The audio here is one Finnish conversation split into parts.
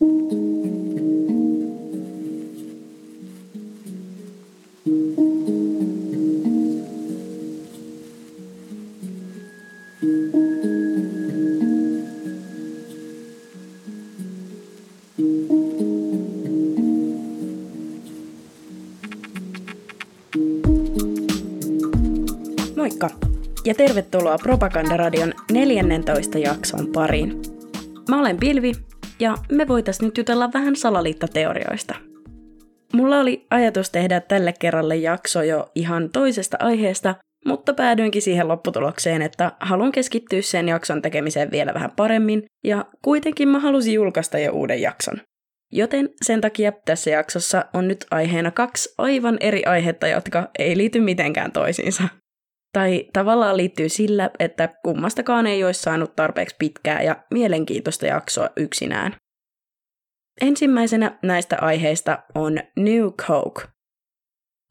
Moikka ja tervetuloa Propagandaradion 14 jakson pariin. Mä olen Pilvi ja me voitais nyt jutella vähän salaliittoteorioista. Mulla oli ajatus tehdä tälle kerralle jakso jo ihan toisesta aiheesta, mutta päädyinkin siihen lopputulokseen, että haluan keskittyä sen jakson tekemiseen vielä vähän paremmin, ja kuitenkin mä halusin julkaista jo uuden jakson. Joten sen takia tässä jaksossa on nyt aiheena kaksi aivan eri aihetta, jotka ei liity mitenkään toisiinsa. Tai tavallaan liittyy sillä, että kummastakaan ei olisi saanut tarpeeksi pitkää ja mielenkiintoista jaksoa yksinään. Ensimmäisenä näistä aiheista on New Coke.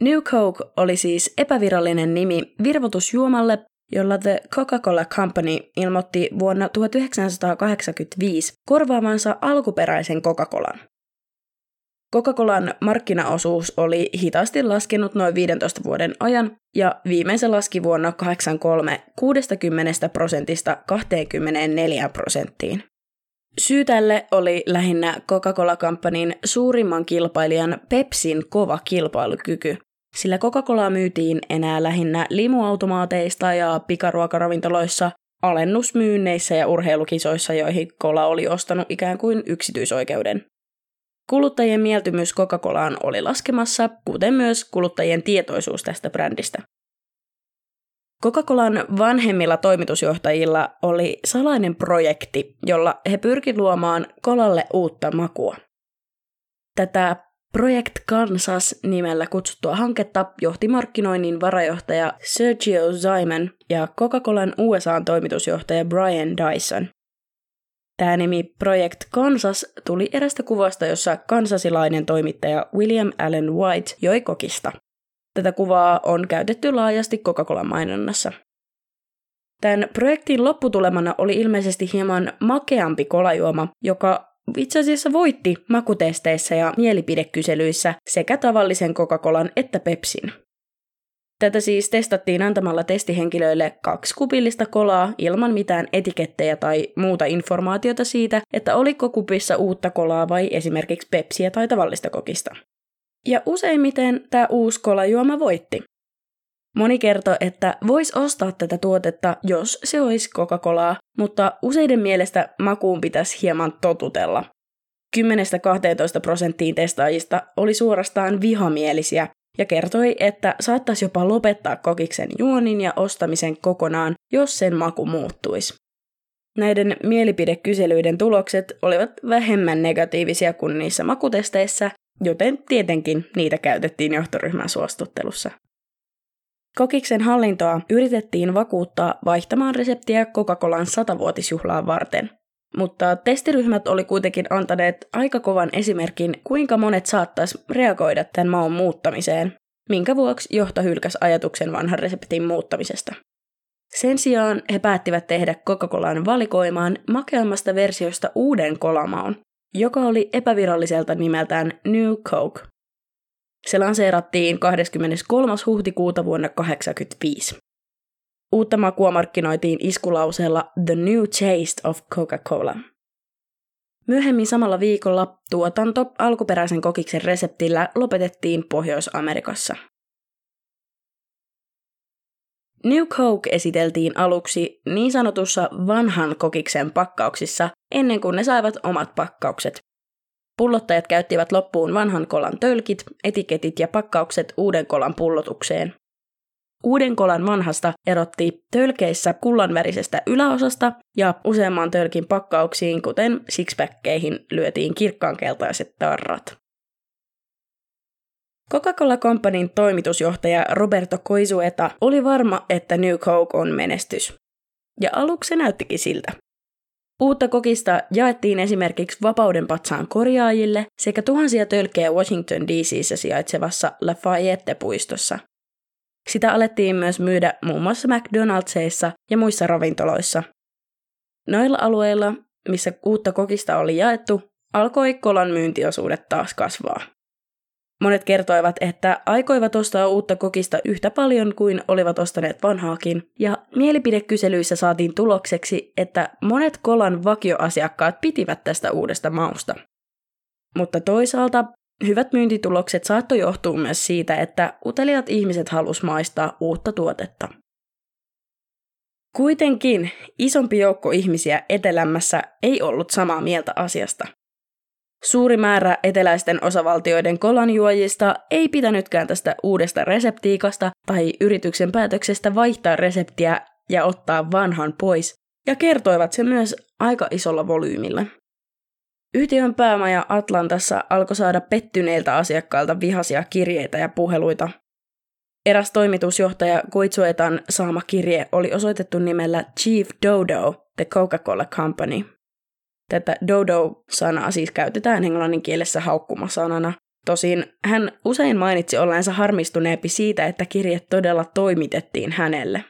New Coke oli siis epävirallinen nimi virvotusjuomalle, jolla The Coca-Cola Company ilmoitti vuonna 1985 korvaavansa alkuperäisen Coca-Colan. Coca-Colan markkinaosuus oli hitaasti laskenut noin 15 vuoden ajan ja viimeisen laski vuonna 1983 60 prosentista 24 prosenttiin. Syy tälle oli lähinnä Coca-Cola-kampanin suurimman kilpailijan Pepsin kova kilpailukyky, sillä Coca-Colaa myytiin enää lähinnä limuautomaateista ja pikaruokaravintoloissa, alennusmyynneissä ja urheilukisoissa, joihin Cola oli ostanut ikään kuin yksityisoikeuden. Kuluttajien mieltymys Coca-Colaan oli laskemassa, kuten myös kuluttajien tietoisuus tästä brändistä. Coca-Colan vanhemmilla toimitusjohtajilla oli salainen projekti, jolla he pyrkivät luomaan kolalle uutta makua. Tätä Project Kansas nimellä kutsuttua hanketta johti markkinoinnin varajohtaja Sergio Zyman ja Coca-Colan USA-toimitusjohtaja Brian Dyson. Tämä nimi Project Kansas tuli erästä kuvasta, jossa kansasilainen toimittaja William Allen White joi kokista. Tätä kuvaa on käytetty laajasti Coca-Colan mainonnassa. Tämän projektin lopputulemana oli ilmeisesti hieman makeampi kolajuoma, joka itse asiassa voitti makutesteissä ja mielipidekyselyissä sekä tavallisen Coca-Colan että Pepsin. Tätä siis testattiin antamalla testihenkilöille kaksi kupillista kolaa ilman mitään etikettejä tai muuta informaatiota siitä, että oliko kupissa uutta kolaa vai esimerkiksi pepsiä tai tavallista kokista. Ja useimmiten tämä uusi kolajuoma voitti. Moni kertoi, että vois ostaa tätä tuotetta, jos se olisi Coca-Colaa, mutta useiden mielestä makuun pitäisi hieman totutella. 10-12 prosenttiin testaajista oli suorastaan vihamielisiä ja kertoi, että saattaisi jopa lopettaa kokiksen juonin ja ostamisen kokonaan, jos sen maku muuttuisi. Näiden mielipidekyselyiden tulokset olivat vähemmän negatiivisia kuin niissä makutesteissä, joten tietenkin niitä käytettiin johtoryhmän suostuttelussa. Kokiksen hallintoa yritettiin vakuuttaa vaihtamaan reseptiä Coca-Colan satavuotisjuhlaan varten – mutta testiryhmät oli kuitenkin antaneet aika kovan esimerkin, kuinka monet saattaisi reagoida tämän maun muuttamiseen, minkä vuoksi johto hylkäsi ajatuksen vanhan reseptin muuttamisesta. Sen sijaan he päättivät tehdä Coca-Colan valikoimaan makeammasta versiosta uuden kolamaun, joka oli epäviralliselta nimeltään New Coke. Se lanseerattiin 23. huhtikuuta vuonna 1985. Uutta makua markkinoitiin iskulauseella The New Taste of Coca-Cola. Myöhemmin samalla viikolla tuotanto alkuperäisen kokiksen reseptillä lopetettiin Pohjois-Amerikassa. New Coke esiteltiin aluksi niin sanotussa vanhan kokiksen pakkauksissa ennen kuin ne saivat omat pakkaukset. Pullottajat käyttivät loppuun vanhan kolan tölkit, etiketit ja pakkaukset uuden kolan pullotukseen. Uuden kolan vanhasta erotti tölkeissä kullanvärisestä yläosasta ja useamman tölkin pakkauksiin, kuten sixpackkeihin, lyötiin kirkkaankeltaiset tarrat. Coca-Cola Companyn toimitusjohtaja Roberto Koisueta oli varma, että New Coke on menestys. Ja aluksi se näyttikin siltä. Uutta kokista jaettiin esimerkiksi Vapauden patsaan korjaajille sekä tuhansia tölkkejä Washington DCissä sijaitsevassa Lafayette-puistossa – sitä alettiin myös myydä muun muassa McDonald'sissa ja muissa ravintoloissa. Noilla alueilla, missä uutta kokista oli jaettu, alkoi kolan myyntiosuudet taas kasvaa. Monet kertoivat, että aikoivat ostaa uutta kokista yhtä paljon kuin olivat ostaneet vanhaakin, ja mielipidekyselyissä saatiin tulokseksi, että monet kolan vakioasiakkaat pitivät tästä uudesta mausta. Mutta toisaalta hyvät myyntitulokset saattoi johtua myös siitä, että uteliat ihmiset halus maistaa uutta tuotetta. Kuitenkin isompi joukko ihmisiä etelämässä ei ollut samaa mieltä asiasta. Suuri määrä eteläisten osavaltioiden kolanjuojista ei pitänytkään tästä uudesta reseptiikasta tai yrityksen päätöksestä vaihtaa reseptiä ja ottaa vanhan pois, ja kertoivat se myös aika isolla volyymilla. Yhtiön päämaja Atlantassa alkoi saada pettyneiltä asiakkailta vihaisia kirjeitä ja puheluita. Eräs toimitusjohtaja Koitsuetan saama kirje oli osoitettu nimellä Chief Dodo, The Coca-Cola Company. Tätä dodo-sanaa siis käytetään englannin kielessä haukkumasanana. Tosin hän usein mainitsi olleensa harmistuneempi siitä, että kirje todella toimitettiin hänelle.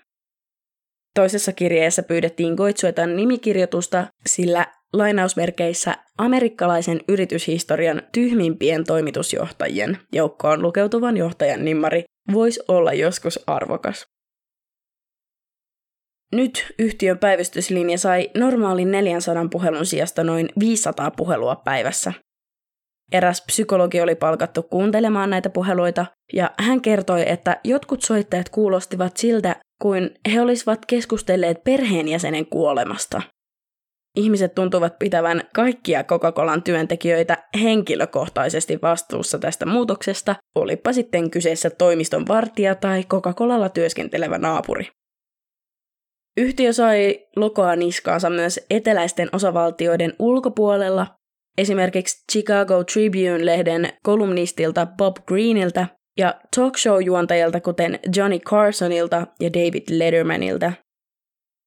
Toisessa kirjeessä pyydettiin Goitsuetan nimikirjoitusta, sillä lainausmerkeissä amerikkalaisen yrityshistorian tyhmimpien toimitusjohtajien joukkoon lukeutuvan johtajan nimmari voisi olla joskus arvokas. Nyt yhtiön päivystyslinja sai normaalin 400 puhelun sijasta noin 500 puhelua päivässä. Eräs psykologi oli palkattu kuuntelemaan näitä puheluita, ja hän kertoi, että jotkut soittajat kuulostivat siltä, kuin he olisivat keskustelleet perheenjäsenen kuolemasta. Ihmiset tuntuvat pitävän kaikkia Coca-Colan työntekijöitä henkilökohtaisesti vastuussa tästä muutoksesta, olipa sitten kyseessä toimiston vartija tai Coca-Colalla työskentelevä naapuri. Yhtiö sai lokoa niskaansa myös eteläisten osavaltioiden ulkopuolella, esimerkiksi Chicago Tribune-lehden kolumnistilta Bob Greeniltä ja talk show-juontajilta kuten Johnny Carsonilta ja David Lettermanilta.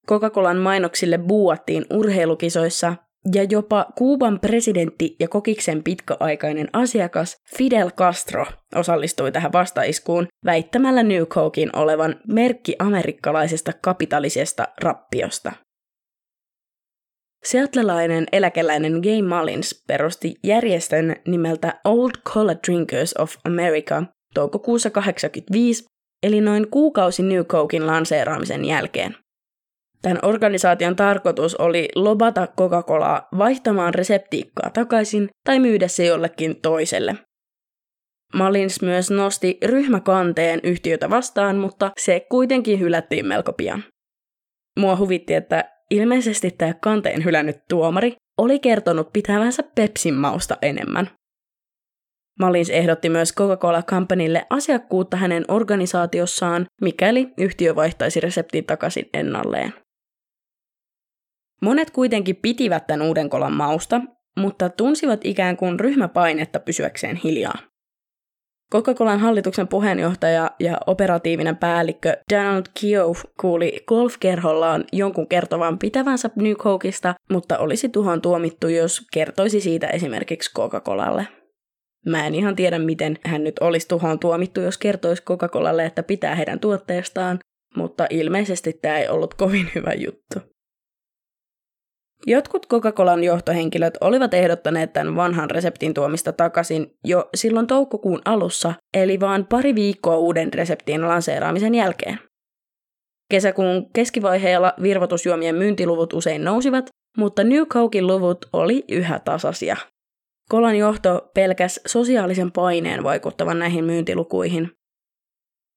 Coca-Colan mainoksille buuattiin urheilukisoissa ja jopa Kuuban presidentti ja kokiksen pitkäaikainen asiakas Fidel Castro osallistui tähän vastaiskuun väittämällä New Cokein olevan merkki amerikkalaisesta kapitalisesta rappiosta. Seatlelainen eläkeläinen Gay Mullins perusti järjestön nimeltä Old Cola Drinkers of America toukokuussa 1985, eli noin kuukausi New Cokein lanseeraamisen jälkeen. Tämän organisaation tarkoitus oli lobata Coca-Colaa vaihtamaan reseptiikkaa takaisin tai myydä se jollekin toiselle. Malins myös nosti ryhmäkanteen yhtiötä vastaan, mutta se kuitenkin hylättiin melko pian. Mua huvitti, että ilmeisesti tämä kanteen hylännyt tuomari oli kertonut pitävänsä Pepsin mausta enemmän. Malins ehdotti myös Coca-Cola Companylle asiakkuutta hänen organisaatiossaan, mikäli yhtiö vaihtaisi reseptin takaisin ennalleen. Monet kuitenkin pitivät tämän uuden kolan mausta, mutta tunsivat ikään kuin ryhmäpainetta pysyäkseen hiljaa. Coca-Colan hallituksen puheenjohtaja ja operatiivinen päällikkö Donald Keough kuuli golfkerhollaan jonkun kertovan pitävänsä New Cokeista, mutta olisi tuhon tuomittu, jos kertoisi siitä esimerkiksi Coca-Colalle. Mä en ihan tiedä, miten hän nyt olisi tuhoon tuomittu, jos kertoisi Coca-Colalle, että pitää heidän tuotteestaan, mutta ilmeisesti tämä ei ollut kovin hyvä juttu. Jotkut Coca-Colan johtohenkilöt olivat ehdottaneet tämän vanhan reseptin tuomista takaisin jo silloin toukokuun alussa, eli vain pari viikkoa uuden reseptin lanseeraamisen jälkeen. Kesäkuun keskivaiheella virvotusjuomien myyntiluvut usein nousivat, mutta New Cokein luvut oli yhä tasaisia. Kolan johto pelkäs sosiaalisen paineen vaikuttavan näihin myyntilukuihin.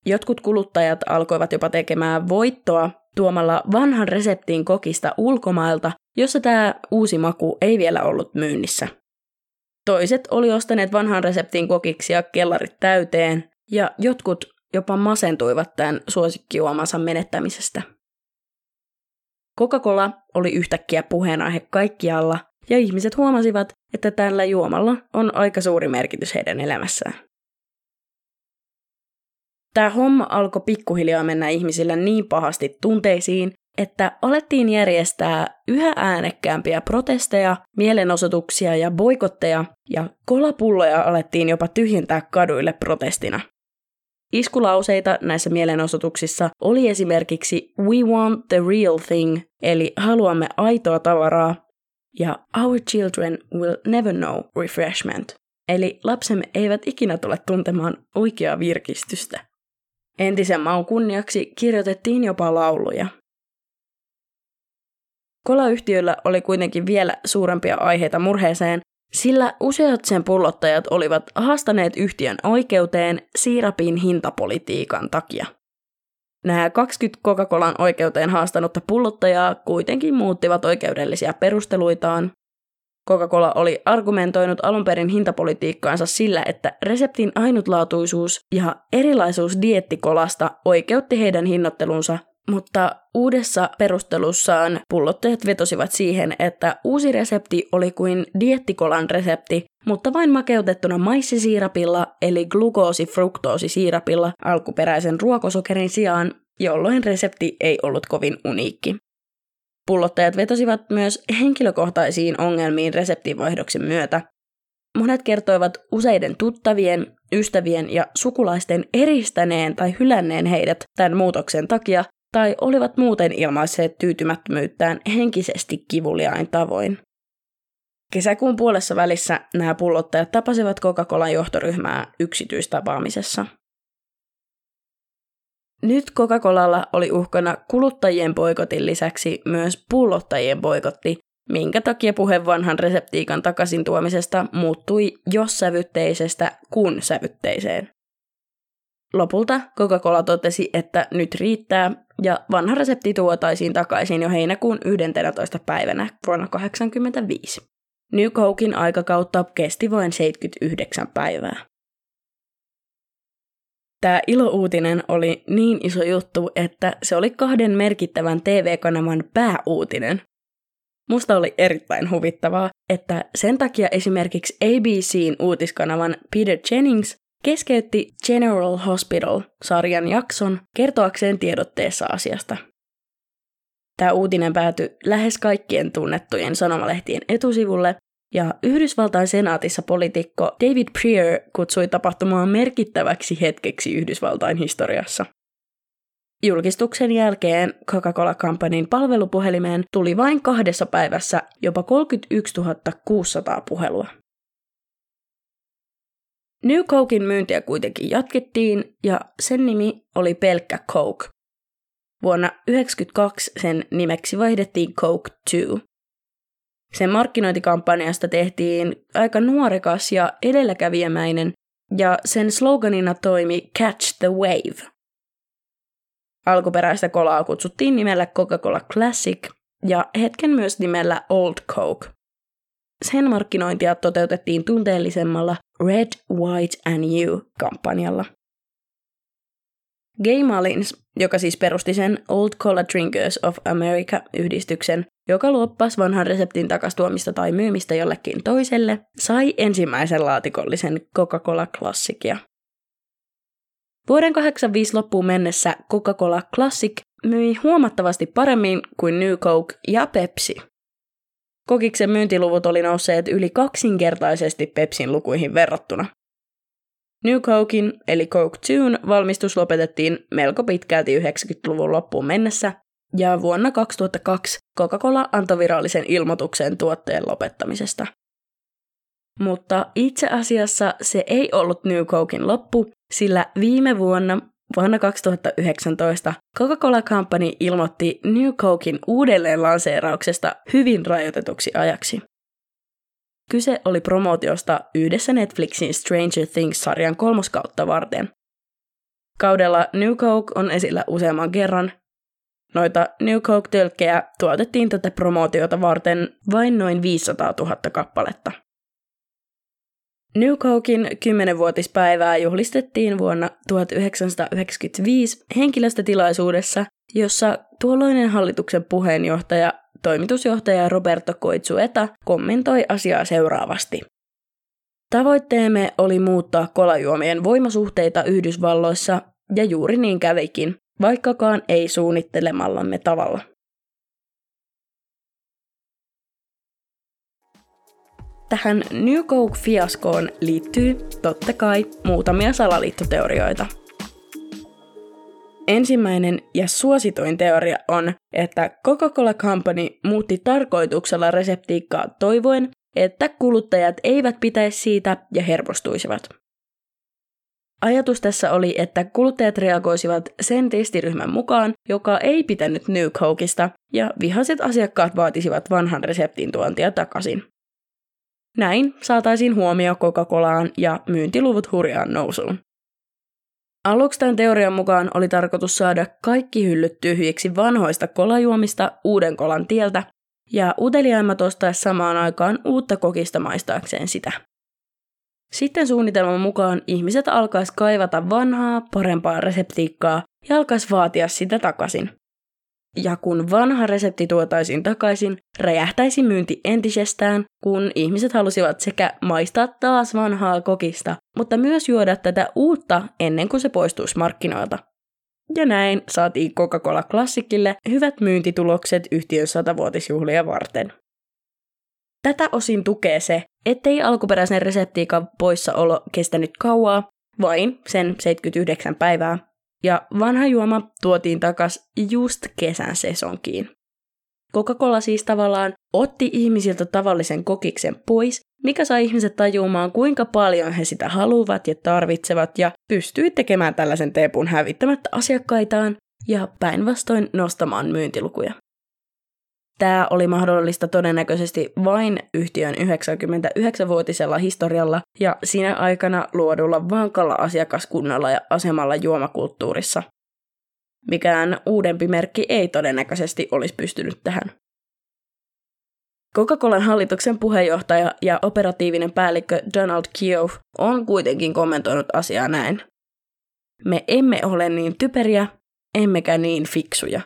Jotkut kuluttajat alkoivat jopa tekemään voittoa tuomalla vanhan reseptin kokista ulkomailta jossa tämä uusi maku ei vielä ollut myynnissä. Toiset oli ostaneet vanhan reseptin kokiksia kellarit täyteen, ja jotkut jopa masentuivat tämän suosikkijuomansa menettämisestä. Coca-Cola oli yhtäkkiä puheenaihe kaikkialla, ja ihmiset huomasivat, että tällä juomalla on aika suuri merkitys heidän elämässään. Tämä homma alkoi pikkuhiljaa mennä ihmisillä niin pahasti tunteisiin, että alettiin järjestää yhä äänekkäämpiä protesteja, mielenosoituksia ja boikotteja, ja kolapulloja alettiin jopa tyhjentää kaduille protestina. Iskulauseita näissä mielenosoituksissa oli esimerkiksi We want the real thing, eli haluamme aitoa tavaraa, ja Our children will never know refreshment, eli lapsemme eivät ikinä tule tuntemaan oikeaa virkistystä. Entisen maun kunniaksi kirjoitettiin jopa lauluja. Kolayhtiöllä oli kuitenkin vielä suurempia aiheita murheeseen, sillä useat sen pullottajat olivat haastaneet yhtiön oikeuteen siirapin hintapolitiikan takia. Nämä 20 Coca-Colan oikeuteen haastanutta pullottajaa kuitenkin muuttivat oikeudellisia perusteluitaan. Coca-Cola oli argumentoinut alun perin hintapolitiikkaansa sillä, että reseptin ainutlaatuisuus ja erilaisuus diettikolasta oikeutti heidän hinnoittelunsa mutta uudessa perustelussaan pullottajat vetosivat siihen, että uusi resepti oli kuin diettikolan resepti, mutta vain makeutettuna maissisiirapilla eli glukoosi-fruktoosisiirapilla alkuperäisen ruokosokerin sijaan, jolloin resepti ei ollut kovin uniikki. Pullottajat vetosivat myös henkilökohtaisiin ongelmiin reseptivaihdoksen myötä. Monet kertoivat useiden tuttavien, ystävien ja sukulaisten eristäneen tai hylänneen heidät tämän muutoksen takia, tai olivat muuten ilmaisseet tyytymättömyyttään henkisesti kivuliain tavoin. Kesäkuun puolessa välissä nämä pullottajat tapasivat Coca-Colan johtoryhmää yksityistapaamisessa. Nyt Coca-Colalla oli uhkana kuluttajien boikotin lisäksi myös pullottajien boikotti, minkä takia puhe vanhan reseptiikan takaisin tuomisesta muuttui jos sävytteisestä kun sävytteiseen. Lopulta Coca-Cola totesi, että nyt riittää, ja vanha resepti tuotaisiin takaisin jo heinäkuun 11. päivänä vuonna 1985. New Cokein aikakautta kesti vain 79 päivää. Tämä ilouutinen oli niin iso juttu, että se oli kahden merkittävän TV-kanavan pääuutinen. Musta oli erittäin huvittavaa, että sen takia esimerkiksi ABCn uutiskanavan Peter Jennings keskeytti General Hospital-sarjan jakson kertoakseen tiedotteessa asiasta. Tämä uutinen päätyi lähes kaikkien tunnettujen sanomalehtien etusivulle, ja Yhdysvaltain senaatissa poliitikko David Prier kutsui tapahtumaa merkittäväksi hetkeksi Yhdysvaltain historiassa. Julkistuksen jälkeen Coca-Cola-kampanjan palvelupuhelimeen tuli vain kahdessa päivässä jopa 31 600 puhelua. New Cokein myyntiä kuitenkin jatkettiin ja sen nimi oli pelkkä Coke. Vuonna 1992 sen nimeksi vaihdettiin Coke 2. Sen markkinointikampanjasta tehtiin aika nuorekas ja edelläkävijämäinen ja sen sloganina toimi Catch the Wave. Alkuperäistä kolaa kutsuttiin nimellä Coca-Cola Classic ja hetken myös nimellä Old Coke. Sen markkinointia toteutettiin tunteellisemmalla Red, White and You-kampanjalla. Gay Mullins, joka siis perusti sen Old Cola Drinkers of America-yhdistyksen, joka luoppasi vanhan reseptin takastuomista tai myymistä jollekin toiselle, sai ensimmäisen laatikollisen Coca-Cola-klassikia. Vuoden 85 loppuun mennessä Coca-Cola Classic myi huomattavasti paremmin kuin New Coke ja Pepsi. Kokiksen myyntiluvut oli nousseet yli kaksinkertaisesti Pepsin lukuihin verrattuna. New Cokein eli Coke 2 valmistus lopetettiin melko pitkälti 90-luvun loppuun mennessä, ja vuonna 2002 Coca-Cola antoi virallisen ilmoituksen tuotteen lopettamisesta. Mutta itse asiassa se ei ollut New Cokein loppu, sillä viime vuonna Vuonna 2019 Coca-Cola Company ilmoitti New Cokein uudelleen lanseerauksesta hyvin rajoitetuksi ajaksi. Kyse oli promootiosta yhdessä Netflixin Stranger Things-sarjan kolmoskautta varten. Kaudella New Coke on esillä useamman kerran. Noita New Coke-tölkkejä tuotettiin tätä promootiota varten vain noin 500 000 kappaletta. New Cokein 10-vuotispäivää juhlistettiin vuonna 1995 henkilöstötilaisuudessa, jossa tuolloinen hallituksen puheenjohtaja, toimitusjohtaja Roberto Koitsueta kommentoi asiaa seuraavasti. Tavoitteemme oli muuttaa kolajuomien voimasuhteita Yhdysvalloissa, ja juuri niin kävikin, vaikkakaan ei suunnittelemallamme tavalla. Tähän New Coke-fiaskoon liittyy totta kai muutamia salaliittoteorioita. Ensimmäinen ja suositoin teoria on, että Coca-Cola Company muutti tarkoituksella reseptiikkaa toivoen, että kuluttajat eivät pitäisi siitä ja hermostuisivat. Ajatus tässä oli, että kuluttajat reagoisivat sen testiryhmän mukaan, joka ei pitänyt New Cokeista, ja vihaset asiakkaat vaatisivat vanhan reseptin tuontia takaisin. Näin saataisiin huomio Coca-Colaan ja myyntiluvut hurjaan nousuun. Aluksi tämän teorian mukaan oli tarkoitus saada kaikki hyllyt tyhjiksi vanhoista kolajuomista uuden kolan tieltä, ja uteliaimmat ostaisi samaan aikaan uutta kokista maistaakseen sitä. Sitten suunnitelman mukaan ihmiset alkaisi kaivata vanhaa, parempaa reseptiikkaa ja alkaisi vaatia sitä takaisin. Ja kun vanha resepti tuotaisiin takaisin, räjähtäisi myynti entisestään, kun ihmiset halusivat sekä maistaa taas vanhaa kokista, mutta myös juoda tätä uutta ennen kuin se poistuisi markkinoilta. Ja näin saatiin Coca-Cola Classicille hyvät myyntitulokset yhtiön satavuotisjuhlia varten. Tätä osin tukee se, ettei alkuperäisen reseptiikan poissaolo kestänyt kauaa, vain sen 79 päivää, ja vanha juoma tuotiin takas just kesän sesonkiin. Coca-Cola siis tavallaan otti ihmisiltä tavallisen kokiksen pois, mikä sai ihmiset tajumaan, kuinka paljon he sitä haluavat ja tarvitsevat, ja pystyi tekemään tällaisen teepun hävittämättä asiakkaitaan ja päinvastoin nostamaan myyntilukuja. Tämä oli mahdollista todennäköisesti vain yhtiön 99-vuotisella historialla ja siinä aikana luodulla vankalla asiakaskunnalla ja asemalla juomakulttuurissa. Mikään uudempi merkki ei todennäköisesti olisi pystynyt tähän. Coca-Colan hallituksen puheenjohtaja ja operatiivinen päällikkö Donald Keough on kuitenkin kommentoinut asiaa näin. Me emme ole niin typeriä, emmekä niin fiksuja.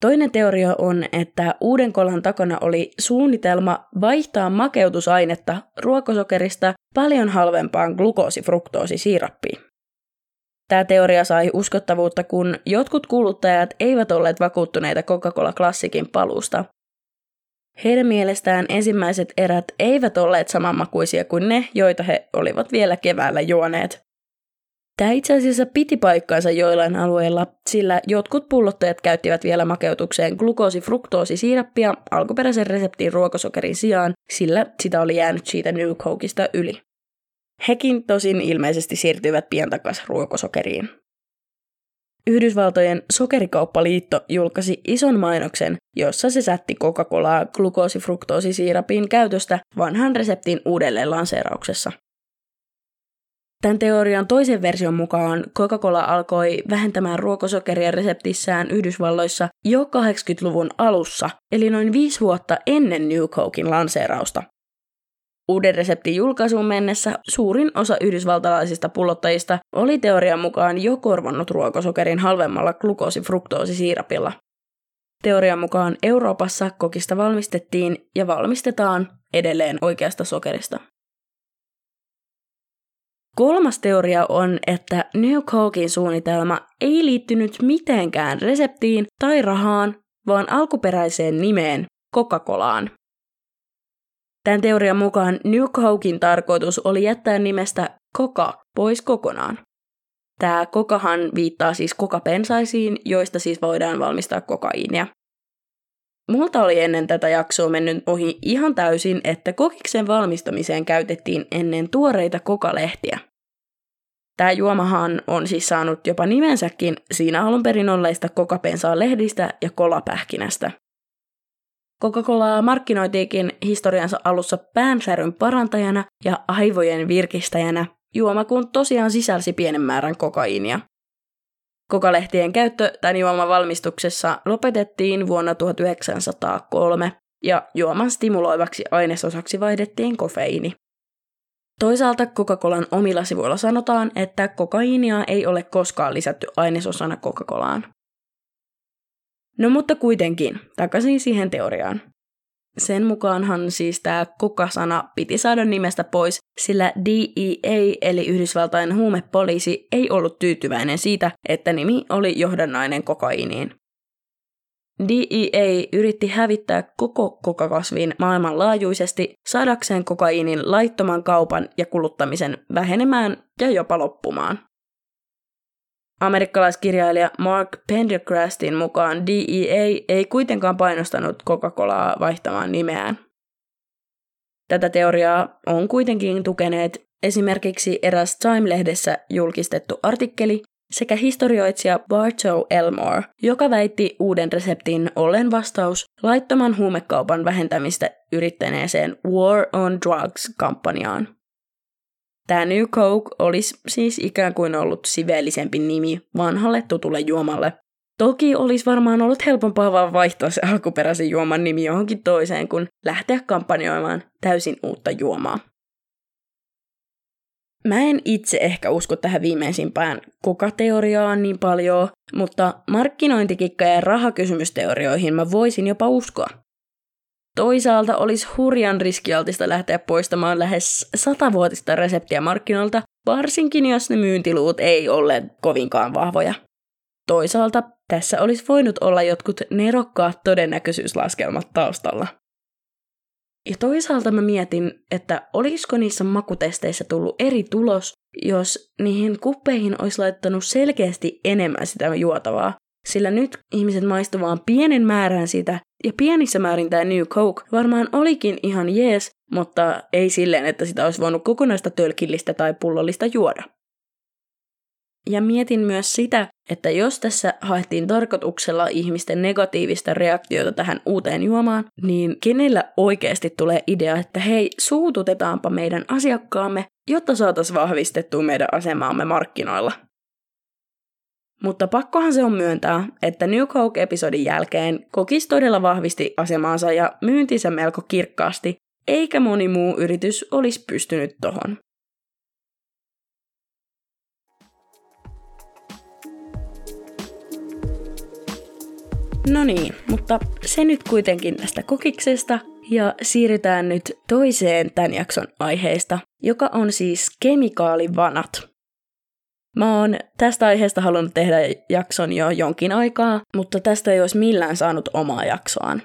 Toinen teoria on, että uuden kolan takana oli suunnitelma vaihtaa makeutusainetta ruokosokerista paljon halvempaan glukoosifruktoosisiirappiin. Tämä teoria sai uskottavuutta, kun jotkut kuluttajat eivät olleet vakuuttuneita Coca-Cola Classicin paluusta. Heidän mielestään ensimmäiset erät eivät olleet samanmakuisia kuin ne, joita he olivat vielä keväällä juoneet. Tämä itse asiassa piti paikkaansa joillain alueilla, sillä jotkut pullottajat käyttivät vielä makeutukseen glukoosi-fruktoosisiirappia alkuperäisen reseptin ruokosokerin sijaan, sillä sitä oli jäänyt siitä New Cokeista yli. Hekin tosin ilmeisesti siirtyivät pian takaisin ruokosokeriin. Yhdysvaltojen sokerikauppaliitto julkaisi ison mainoksen, jossa se sätti Coca-Colaa glukoosifruktoosisiirapin käytöstä vanhan reseptin uudelleen lanseerauksessa. Tämän teorian toisen version mukaan Coca-Cola alkoi vähentämään ruokosokeria reseptissään Yhdysvalloissa jo 80-luvun alussa, eli noin viisi vuotta ennen New Cokein lanseerausta. Uuden reseptin julkaisuun mennessä suurin osa yhdysvaltalaisista pullottajista oli teorian mukaan jo korvannut ruokosokerin halvemmalla glukoosifruktoosisiirapilla. Teorian mukaan Euroopassa kokista valmistettiin ja valmistetaan edelleen oikeasta sokerista. Kolmas teoria on, että New Cokein suunnitelma ei liittynyt mitenkään reseptiin tai rahaan, vaan alkuperäiseen nimeen Coca-Colaan. Tämän teorian mukaan New Cokein tarkoitus oli jättää nimestä Coca pois kokonaan. Tämä kokahan viittaa siis kokapensaisiin, joista siis voidaan valmistaa kokaiinia. Multa oli ennen tätä jaksoa mennyt ohi ihan täysin, että kokiksen valmistamiseen käytettiin ennen tuoreita kokalehtiä. Tämä juomahan on siis saanut jopa nimensäkin siinä alun perin olleista kokapensaa lehdistä ja kolapähkinästä. Coca-Colaa markkinoitiikin historiansa alussa päänsäryn parantajana ja aivojen virkistäjänä, juoma kun tosiaan sisälsi pienen määrän kokaiinia. Kokalehtien käyttö tämän juoman valmistuksessa lopetettiin vuonna 1903 ja juoman stimuloivaksi ainesosaksi vaihdettiin kofeiini. Toisaalta Coca-Colan omilla sivuilla sanotaan, että kokaiinia ei ole koskaan lisätty ainesosana Coca-Colaan. No mutta kuitenkin, takaisin siihen teoriaan. Sen mukaanhan siis tämä kokasana piti saada nimestä pois, sillä DEA eli Yhdysvaltain huumepoliisi ei ollut tyytyväinen siitä, että nimi oli johdannainen kokaiiniin. DEA yritti hävittää koko kokakasvin maailmanlaajuisesti saadakseen kokaiinin laittoman kaupan ja kuluttamisen vähenemään ja jopa loppumaan. Amerikkalaiskirjailija Mark Pendergrastin mukaan DEA ei kuitenkaan painostanut Coca-Colaa vaihtamaan nimeään. Tätä teoriaa on kuitenkin tukeneet esimerkiksi eräs Time-lehdessä julkistettu artikkeli sekä historioitsija Bartow Elmore, joka väitti uuden reseptin ollen vastaus laittoman huumekaupan vähentämistä yrittäneeseen War on Drugs-kampanjaan. Tämä New Coke olisi siis ikään kuin ollut siveellisempi nimi vanhalle tutulle juomalle. Toki olisi varmaan ollut helpompaa vaan vaihtaa se alkuperäisen juoman nimi johonkin toiseen, kun lähteä kampanjoimaan täysin uutta juomaa. Mä en itse ehkä usko tähän viimeisimpään kokateoriaan niin paljon, mutta markkinointikikka- ja rahakysymysteorioihin mä voisin jopa uskoa. Toisaalta olisi hurjan riskialtista lähteä poistamaan lähes satavuotista reseptiä markkinoilta, varsinkin jos ne myyntiluut ei ole kovinkaan vahvoja. Toisaalta tässä olisi voinut olla jotkut nerokkaat todennäköisyyslaskelmat taustalla. Ja toisaalta mä mietin, että olisiko niissä makutesteissä tullut eri tulos, jos niihin kuppeihin olisi laittanut selkeästi enemmän sitä juotavaa. Sillä nyt ihmiset maistuvat vaan pienen määrän sitä, ja pienissä määrin tämä New Coke varmaan olikin ihan jees, mutta ei silleen, että sitä olisi voinut kokonaista tölkillistä tai pullollista juoda. Ja mietin myös sitä, että jos tässä haettiin tarkoituksella ihmisten negatiivista reaktiota tähän uuteen juomaan, niin kenellä oikeasti tulee idea, että hei, suututetaanpa meidän asiakkaamme, jotta saataisiin vahvistettua meidän asemaamme markkinoilla. Mutta pakkohan se on myöntää, että New Coke-episodin jälkeen kokis todella vahvisti asemaansa ja myyntinsä melko kirkkaasti, eikä moni muu yritys olisi pystynyt tohon. No niin, mutta se nyt kuitenkin tästä kokiksesta ja siirrytään nyt toiseen tämän jakson aiheesta, joka on siis kemikaalivanat. Mä oon tästä aiheesta halunnut tehdä jakson jo jonkin aikaa, mutta tästä ei olisi millään saanut omaa jaksoaan.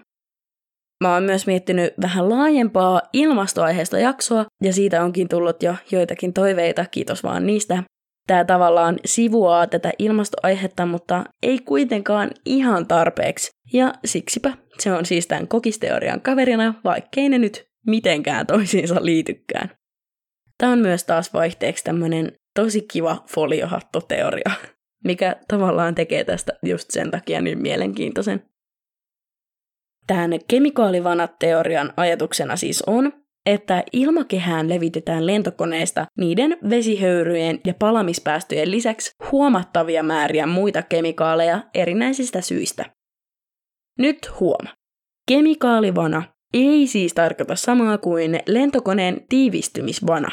Mä oon myös miettinyt vähän laajempaa ilmastoaiheesta jaksoa, ja siitä onkin tullut jo joitakin toiveita, kiitos vaan niistä. Tämä tavallaan sivuaa tätä ilmastoaihetta, mutta ei kuitenkaan ihan tarpeeksi. Ja siksipä se on siis tämän kokisteorian kaverina, vaikkei ne nyt mitenkään toisiinsa liitykään. Tämä on myös taas vaihteeksi tämmöinen tosi kiva foliohattoteoria, mikä tavallaan tekee tästä just sen takia niin mielenkiintoisen. Tämän kemikaalivanat-teorian ajatuksena siis on, että ilmakehään levitetään lentokoneista niiden vesihöyryjen ja palamispäästöjen lisäksi huomattavia määriä muita kemikaaleja erinäisistä syistä. Nyt huoma. Kemikaalivana ei siis tarkoita samaa kuin lentokoneen tiivistymisvana.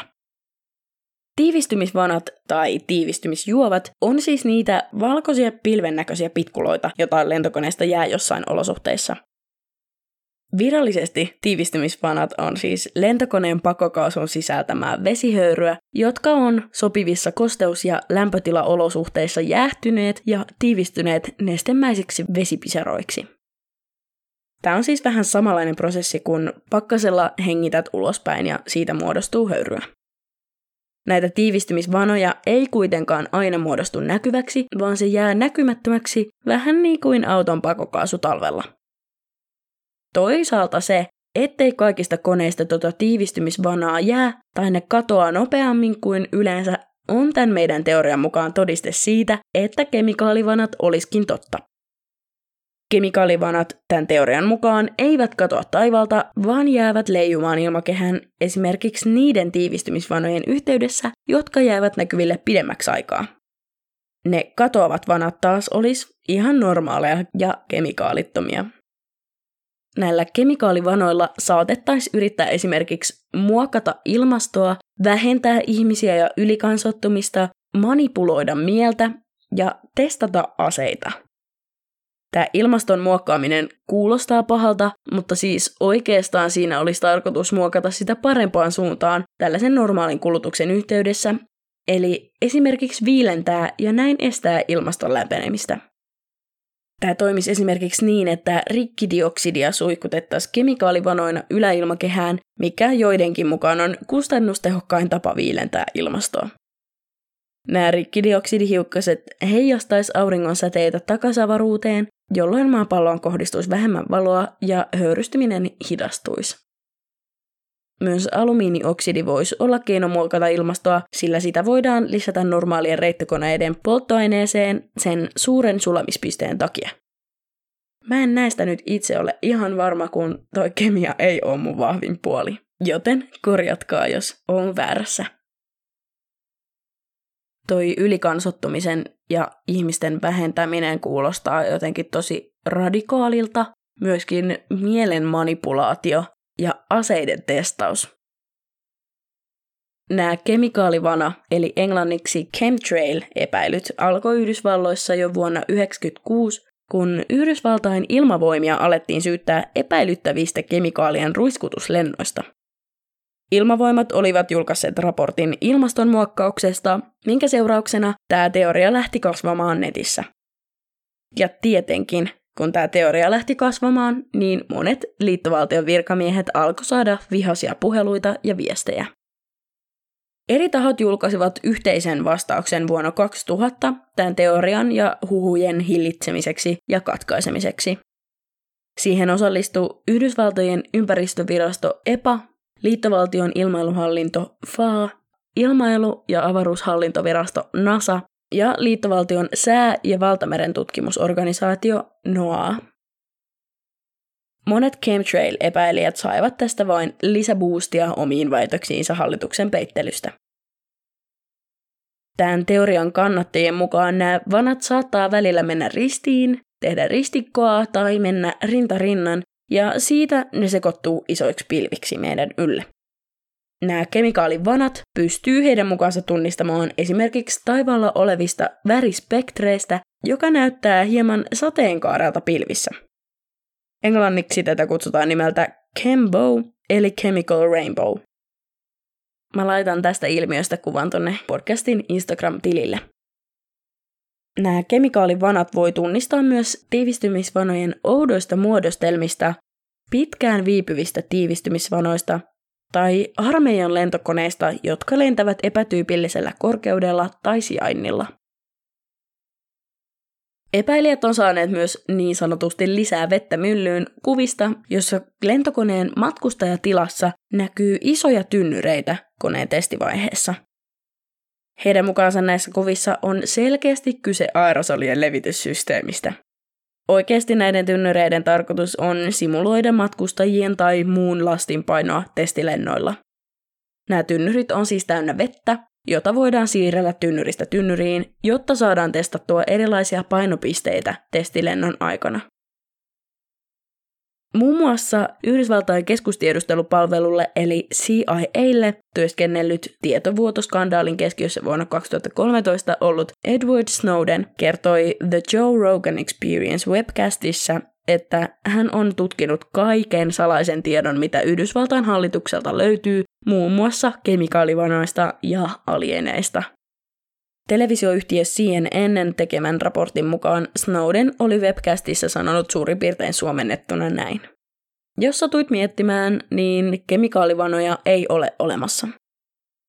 Tiivistymisvanat tai tiivistymisjuovat on siis niitä valkoisia pilvennäköisiä pitkuloita, joita lentokoneesta jää jossain olosuhteissa. Virallisesti tiivistymisvanat on siis lentokoneen pakokaasun sisältämää vesihöyryä, jotka on sopivissa kosteus- ja lämpötilaolosuhteissa jäähtyneet ja tiivistyneet nestemäisiksi vesipisaroiksi. Tämä on siis vähän samanlainen prosessi, kun pakkasella hengität ulospäin ja siitä muodostuu höyryä. Näitä tiivistymisvanoja ei kuitenkaan aina muodostu näkyväksi, vaan se jää näkymättömäksi vähän niin kuin auton pakokaasu talvella. Toisaalta se, ettei kaikista koneista tota tiivistymisvanaa jää tai ne katoaa nopeammin kuin yleensä, on tämän meidän teorian mukaan todiste siitä, että kemikaalivanat olisikin totta. Kemikaalivanat tämän teorian mukaan eivät katoa taivalta, vaan jäävät leijumaan ilmakehän esimerkiksi niiden tiivistymisvanojen yhteydessä, jotka jäävät näkyville pidemmäksi aikaa. Ne katoavat vanat taas olisi ihan normaaleja ja kemikaalittomia. Näillä kemikaalivanoilla saatettaisiin yrittää esimerkiksi muokata ilmastoa, vähentää ihmisiä ja ylikansottumista, manipuloida mieltä ja testata aseita. Tämä ilmaston muokkaaminen kuulostaa pahalta, mutta siis oikeastaan siinä olisi tarkoitus muokata sitä parempaan suuntaan tällaisen normaalin kulutuksen yhteydessä, eli esimerkiksi viilentää ja näin estää ilmaston lämpenemistä. Tämä toimisi esimerkiksi niin, että rikkidioksidia suihkutettaisiin kemikaalivanoina yläilmakehään, mikä joidenkin mukaan on kustannustehokkain tapa viilentää ilmastoa. Nämä rikkidioksidihiukkaset heijastaisi auringon säteitä takasavaruuteen, jolloin maapalloon kohdistuisi vähemmän valoa ja höyrystyminen hidastuisi. Myös alumiinioksidi voisi olla keino muokata ilmastoa, sillä sitä voidaan lisätä normaalien reittokoneiden polttoaineeseen sen suuren sulamispisteen takia. Mä en näistä nyt itse ole ihan varma, kun toi kemia ei ole mun vahvin puoli. Joten korjatkaa, jos on väärässä. Toi ylikansottumisen ja ihmisten vähentäminen kuulostaa jotenkin tosi radikaalilta. Myöskin mielen manipulaatio ja aseiden testaus. Nämä kemikaalivana, eli englanniksi chemtrail-epäilyt, alkoi Yhdysvalloissa jo vuonna 1996, kun Yhdysvaltain ilmavoimia alettiin syyttää epäilyttävistä kemikaalien ruiskutuslennoista. Ilmavoimat olivat julkaisseet raportin ilmastonmuokkauksesta, minkä seurauksena tämä teoria lähti kasvamaan netissä. Ja tietenkin kun tämä teoria lähti kasvamaan, niin monet liittovaltion virkamiehet alkoi saada vihaisia puheluita ja viestejä. Eri tahot julkaisivat yhteisen vastauksen vuonna 2000 tämän teorian ja huhujen hillitsemiseksi ja katkaisemiseksi. Siihen osallistui Yhdysvaltojen ympäristövirasto EPA, liittovaltion ilmailuhallinto FAA, ilmailu- ja avaruushallintovirasto NASA ja liittovaltion sää- ja valtameren tutkimusorganisaatio NOAA. Monet chemtrail-epäilijät saivat tästä vain lisäboostia omiin väitöksiinsä hallituksen peittelystä. Tämän teorian kannattajien mukaan nämä vanat saattaa välillä mennä ristiin, tehdä ristikkoa tai mennä rintarinnan, ja siitä ne sekoittuu isoiksi pilviksi meidän ylle. Nämä kemikaalivanat pystyy heidän mukaansa tunnistamaan esimerkiksi taivaalla olevista värispektreistä, joka näyttää hieman sateenkaarelta pilvissä. Englanniksi tätä kutsutaan nimeltä Chembow, eli Chemical Rainbow. Mä laitan tästä ilmiöstä kuvan tonne podcastin Instagram-tilille. Nämä kemikaalivanat voi tunnistaa myös tiivistymisvanojen oudoista muodostelmista, pitkään viipyvistä tiivistymisvanoista tai armeijan lentokoneista, jotka lentävät epätyypillisellä korkeudella tai sijainnilla. Epäilijät on saaneet myös niin sanotusti lisää vettä myllyyn kuvista, jossa lentokoneen matkustajatilassa näkyy isoja tynnyreitä koneen testivaiheessa. Heidän mukaansa näissä kuvissa on selkeästi kyse aerosolien levityssysteemistä. Oikeasti näiden tynnyreiden tarkoitus on simuloida matkustajien tai muun lastin painoa testilennoilla. Nämä tynnyrit on siis täynnä vettä, jota voidaan siirrellä tynnyristä tynnyriin, jotta saadaan testattua erilaisia painopisteitä testilennon aikana. Muun muassa Yhdysvaltain keskustiedustelupalvelulle eli CIAlle työskennellyt tietovuotoskandaalin keskiössä vuonna 2013 ollut Edward Snowden kertoi The Joe Rogan Experience webcastissa, että hän on tutkinut kaiken salaisen tiedon, mitä Yhdysvaltain hallitukselta löytyy, muun muassa kemikaalivanoista ja alieneista. Televisioyhtiö CNN tekemän raportin mukaan Snowden oli webcastissa sanonut suurin piirtein suomennettuna näin. Jos satuit miettimään, niin kemikaalivanoja ei ole olemassa.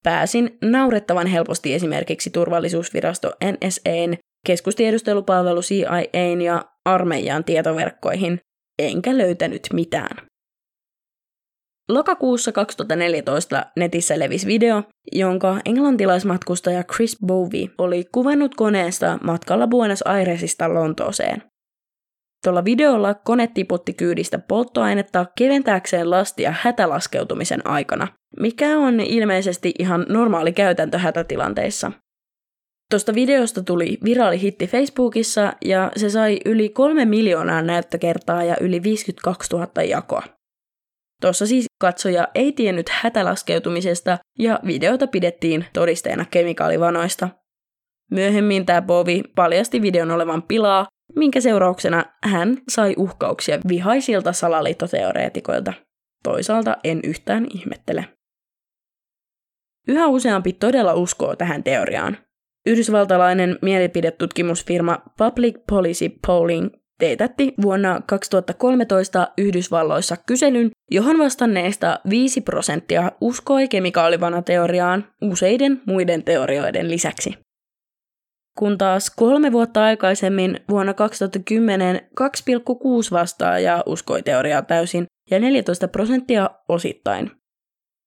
Pääsin naurettavan helposti esimerkiksi turvallisuusvirasto NSAn, keskustiedustelupalvelu CIAn ja armeijan tietoverkkoihin, enkä löytänyt mitään. Lokakuussa 2014 netissä levisi video, jonka englantilaismatkustaja Chris Bovey oli kuvannut koneesta matkalla Buenos Airesista Lontooseen. Tuolla videolla kone tiputti kyydistä polttoainetta keventääkseen lastia hätälaskeutumisen aikana, mikä on ilmeisesti ihan normaali käytäntö hätätilanteissa. Tuosta videosta tuli viraali hitti Facebookissa ja se sai yli kolme miljoonaa näyttökertaa ja yli 52 000 jakoa. Tuossa siis katsoja ei tiennyt hätälaskeutumisesta ja videota pidettiin todisteena kemikaalivanoista. Myöhemmin tämä Bovi paljasti videon olevan pilaa, minkä seurauksena hän sai uhkauksia vihaisilta salaliittoteoreetikoilta. Toisaalta en yhtään ihmettele. Yhä useampi todella uskoo tähän teoriaan. Yhdysvaltalainen mielipidetutkimusfirma Public Policy Polling teetätti vuonna 2013 Yhdysvalloissa kyselyn, johon vastanneista 5 prosenttia uskoi kemikaalivana teoriaan useiden muiden teorioiden lisäksi. kun taas kolme vuotta aikaisemmin vuonna 2010 2,6 vastaajaa uskoi teoriaa täysin ja 14 prosenttia osittain.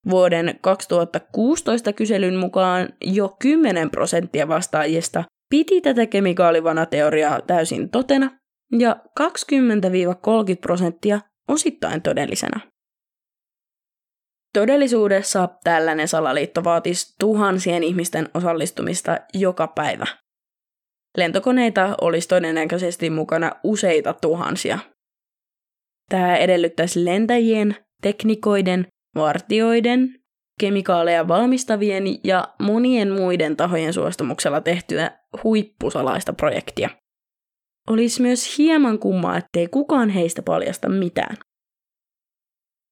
Vuoden 2016 kyselyn mukaan jo 10 prosenttia vastaajista piti tätä kemikaalivanateoriaa täysin totena ja 20-30 prosenttia osittain todellisena. Todellisuudessa tällainen salaliitto vaatisi tuhansien ihmisten osallistumista joka päivä. Lentokoneita olisi todennäköisesti mukana useita tuhansia. Tämä edellyttäisi lentäjien, teknikoiden, vartioiden, kemikaaleja valmistavien ja monien muiden tahojen suostumuksella tehtyä huippusalaista projektia. Olisi myös hieman kummaa, ettei kukaan heistä paljasta mitään.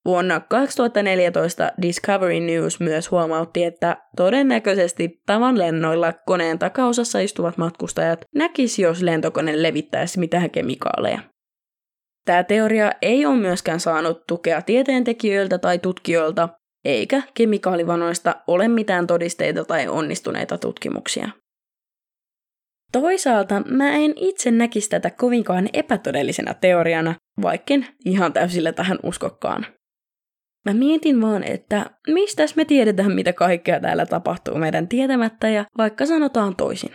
Vuonna 2014 Discovery News myös huomautti, että todennäköisesti tavan lennoilla koneen takaosassa istuvat matkustajat näkisi, jos lentokone levittäisi mitään kemikaaleja. Tämä teoria ei ole myöskään saanut tukea tieteentekijöiltä tai tutkijoilta, eikä kemikaalivanoista ole mitään todisteita tai onnistuneita tutkimuksia. Toisaalta mä en itse näkisi tätä kovinkaan epätodellisena teoriana, vaikken ihan täysillä tähän uskokkaan. Mä mietin vaan, että mistä me tiedetään, mitä kaikkea täällä tapahtuu meidän tietämättä ja vaikka sanotaan toisin.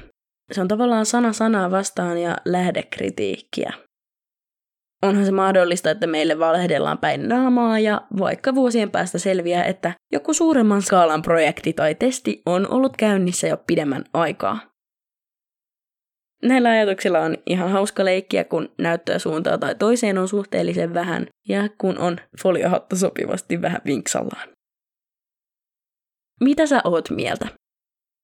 Se on tavallaan sana sanaa vastaan ja lähdekritiikkiä. Onhan se mahdollista, että meille valehdellaan päin naamaa ja vaikka vuosien päästä selviää, että joku suuremman skaalan projekti tai testi on ollut käynnissä jo pidemmän aikaa. Näillä ajatuksilla on ihan hauska leikkiä, kun näyttöä suuntaan tai toiseen on suhteellisen vähän ja kun on foliohattu sopivasti vähän vinksallaan. Mitä sä oot mieltä?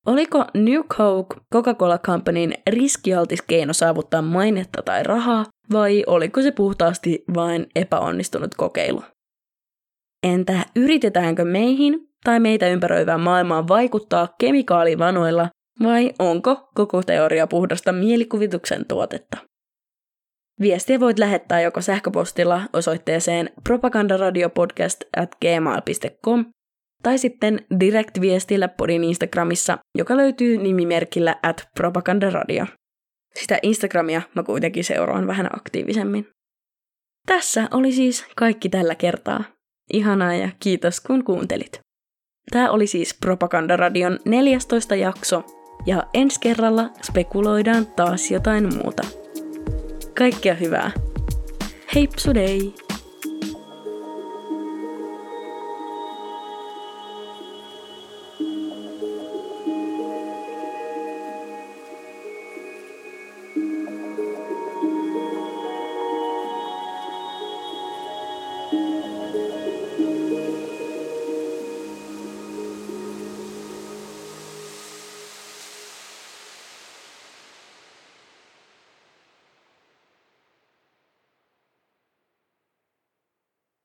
Oliko New Coke Coca-Cola Companyn riskialtis keino saavuttaa mainetta tai rahaa, vai oliko se puhtaasti vain epäonnistunut kokeilu? Entä yritetäänkö meihin tai meitä ympäröivään maailmaan vaikuttaa kemikaalivanoilla vai onko koko teoria puhdasta mielikuvituksen tuotetta? Viestiä voit lähettää joko sähköpostilla osoitteeseen propagandaradiopodcast at gmail.com tai sitten direct-viestillä podin Instagramissa, joka löytyy nimimerkillä at propagandaradio. Sitä Instagramia mä kuitenkin seuraan vähän aktiivisemmin. Tässä oli siis kaikki tällä kertaa. Ihanaa ja kiitos kun kuuntelit. Tämä oli siis Propagandaradion 14 jakso ja ensi kerralla spekuloidaan taas jotain muuta. Kaikkea hyvää. Heipsudei!